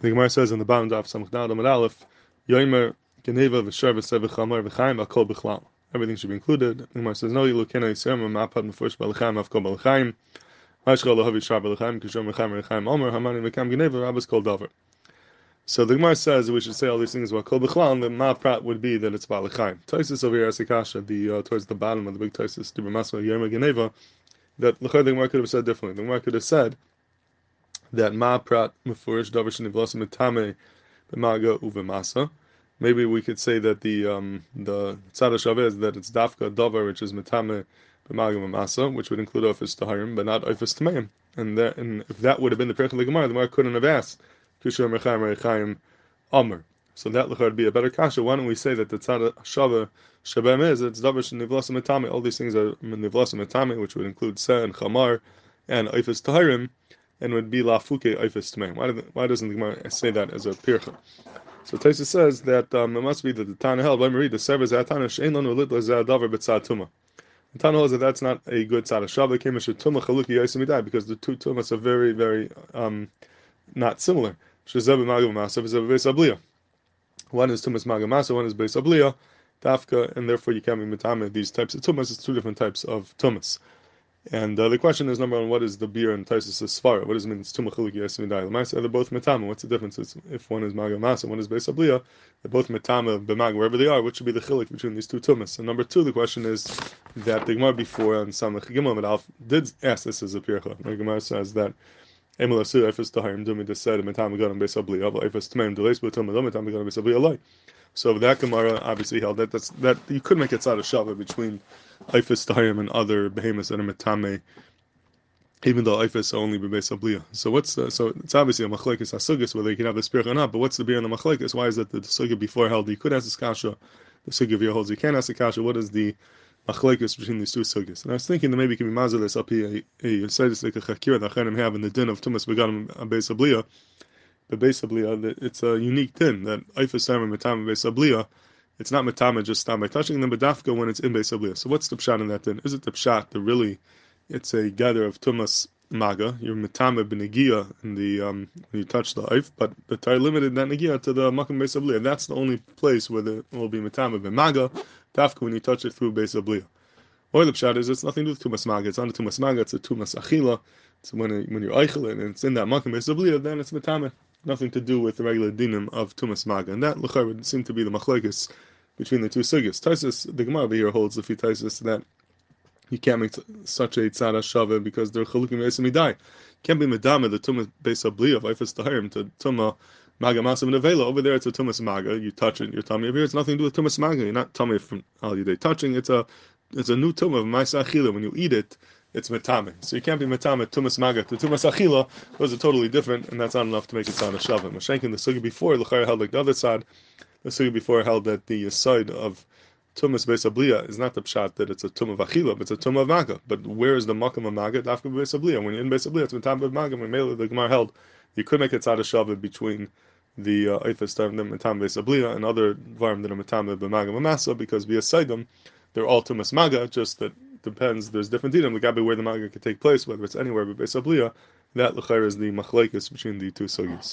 The Gemara says in the bottom of Samach Dal Amad Aleph, Yoimer Geneva v'Sev v'Chamar v'Chaim v'Kol b'Chlal. Everything should be included. The Gemara says, No, you look in a Yisrael ma'apad mefurish b'Lechaim avkol b'Lechaim. Hashchol lahavi shar b'Lechaim kishom v'Chaim v'Lechaim omer hamani v'Kam Geneva rabbis kol davar. So the Gemara says we should say all these things about Kol B'Chlal, and the Ma'aprat would be that it's Ba'Lechaim. Toisus over here, Asikasha, the, uh, towards the bottom of the big Toisus, the Masma Yerma Geneva, that the Gemara could have said differently. The Gemara could have said, that ma prat mefurish davar shenivlasim etame b'maga uvemasa. Maybe we could say that the um, the tzad is that it's dafka davar which is metame b'maga v'masa, which would include office taharim, but not office tameim. And that, and if that would have been the perich of the Gemara couldn't have asked kushur mechaim rechaim amr. So that would be a better kasha. Why don't we say that the tzad shava shabem is it's davar shenivlasim etame. All these things are nivlasim etame, which would include se and chamar and office taharim and would be lafuke oifis tmeim. Why, why doesn't the Gemara say that as a pircha? So Taisa says that um, it must be that the Tana held. Let me read the Sever Zatana Shein Lanu Lit Lazadavar B'Tzad Tuma. The Tana holds that that's not a good tzad Shabbat came Tuma Chaluki Yosimidai because the two tumas are very very um, not similar. Shezeb Magav Masa V'Zeb Beis Abliya. One is tumas Magav Masa, one is Beis Abliya. Dafka, and therefore you can't be mitame these types of tumas. It's two different types of tumas. And uh, the question is number one, what is the beer and Taisus Svara? What does it mean? It's yasimidai. Lamaisa, they're both metama. What's the difference? It's, if one is maga masa, one is beisabliya, they're both metama b'mag wherever they are. What should be the chilik between these two tumas? And number two, the question is that the Gemara before on Samach Gimel Alf did ask this as a pircha. The Gemara says that Emel Efes Efes Beisabliya so that Gemara obviously held that that's that you could make a tzad of shava between ifis tahim and other behemoths that are metame, even though ifis only bebeis abliya. So what's the, so it's obviously a machlekes asugis whether you can have the spirit or not. But what's the beer on the machlekes? Why is that the sugya before held you could ask this kasha, the sugya via holds you can't ask the kasha. What is the machlekes between these two sugyas. And I was thinking that maybe it could be mazalis up here a yosidus like a chakir that Chanim have in the din of Tumas Beganim Abeis Abliya. But Abliya, it's a unique din that Eifesam and Matam Beis Abliya. It's not matama just stop by touching them, but dafka when it's in Beis Abliya. So what's the pshat in that din? Is it the pshat that really it's a gather of Tumas maga, your matama benegia in the um, when you touch the eif, but the Torah limited that negia to the makom beis That's the only place where there will be matama Maga. Dafka when you touch it through base abliya. Or the pshat is it's nothing to do with tumas maga. It's not a tumas maga. It's a tumas achila. It's when when you're eichel and it's in that makam besabliya, then it's metame nothing to do with the regular dinim of Tumas Maga. And that, Lechar, would seem to be the machlekes between the two sugyas. Taisus, the Gemara here holds the Taisus that you can't make such a tzara shava because they're chalukim esimidai. Can't be medame the tumas beis abli of ifas tahirim to tuma maga masim nevela. Over there, it's a tumas maga. You touch it, your tummy. Over here, it's nothing to do with tumas maga. You're not tummy from al touching. It's a it's a new tumah of ma'isa When you eat it, it's metame. So you can't be metame tumas maga The tumas achila. Those are totally different, and that's not enough to make it sound a shavim. Mashenkin the sugi before the held like the other side. The sugi before held that the side of tumas beis is not the pshat that it's a tum of achila, but it's a tum of maga. But where is the makam of maga? Dafka beis When you're in beis it's metame of maga. When mele the gemara held, you could make it tzad between the uh, eifas time the metame beis and other varm that are metame b'maga mamasa because via them they're all tumas maga, just that depends. There's different dinim. The gabi where the maga could take place, whether it's anywhere but besabliya. That l'chayr is the machlekes between the two sugis.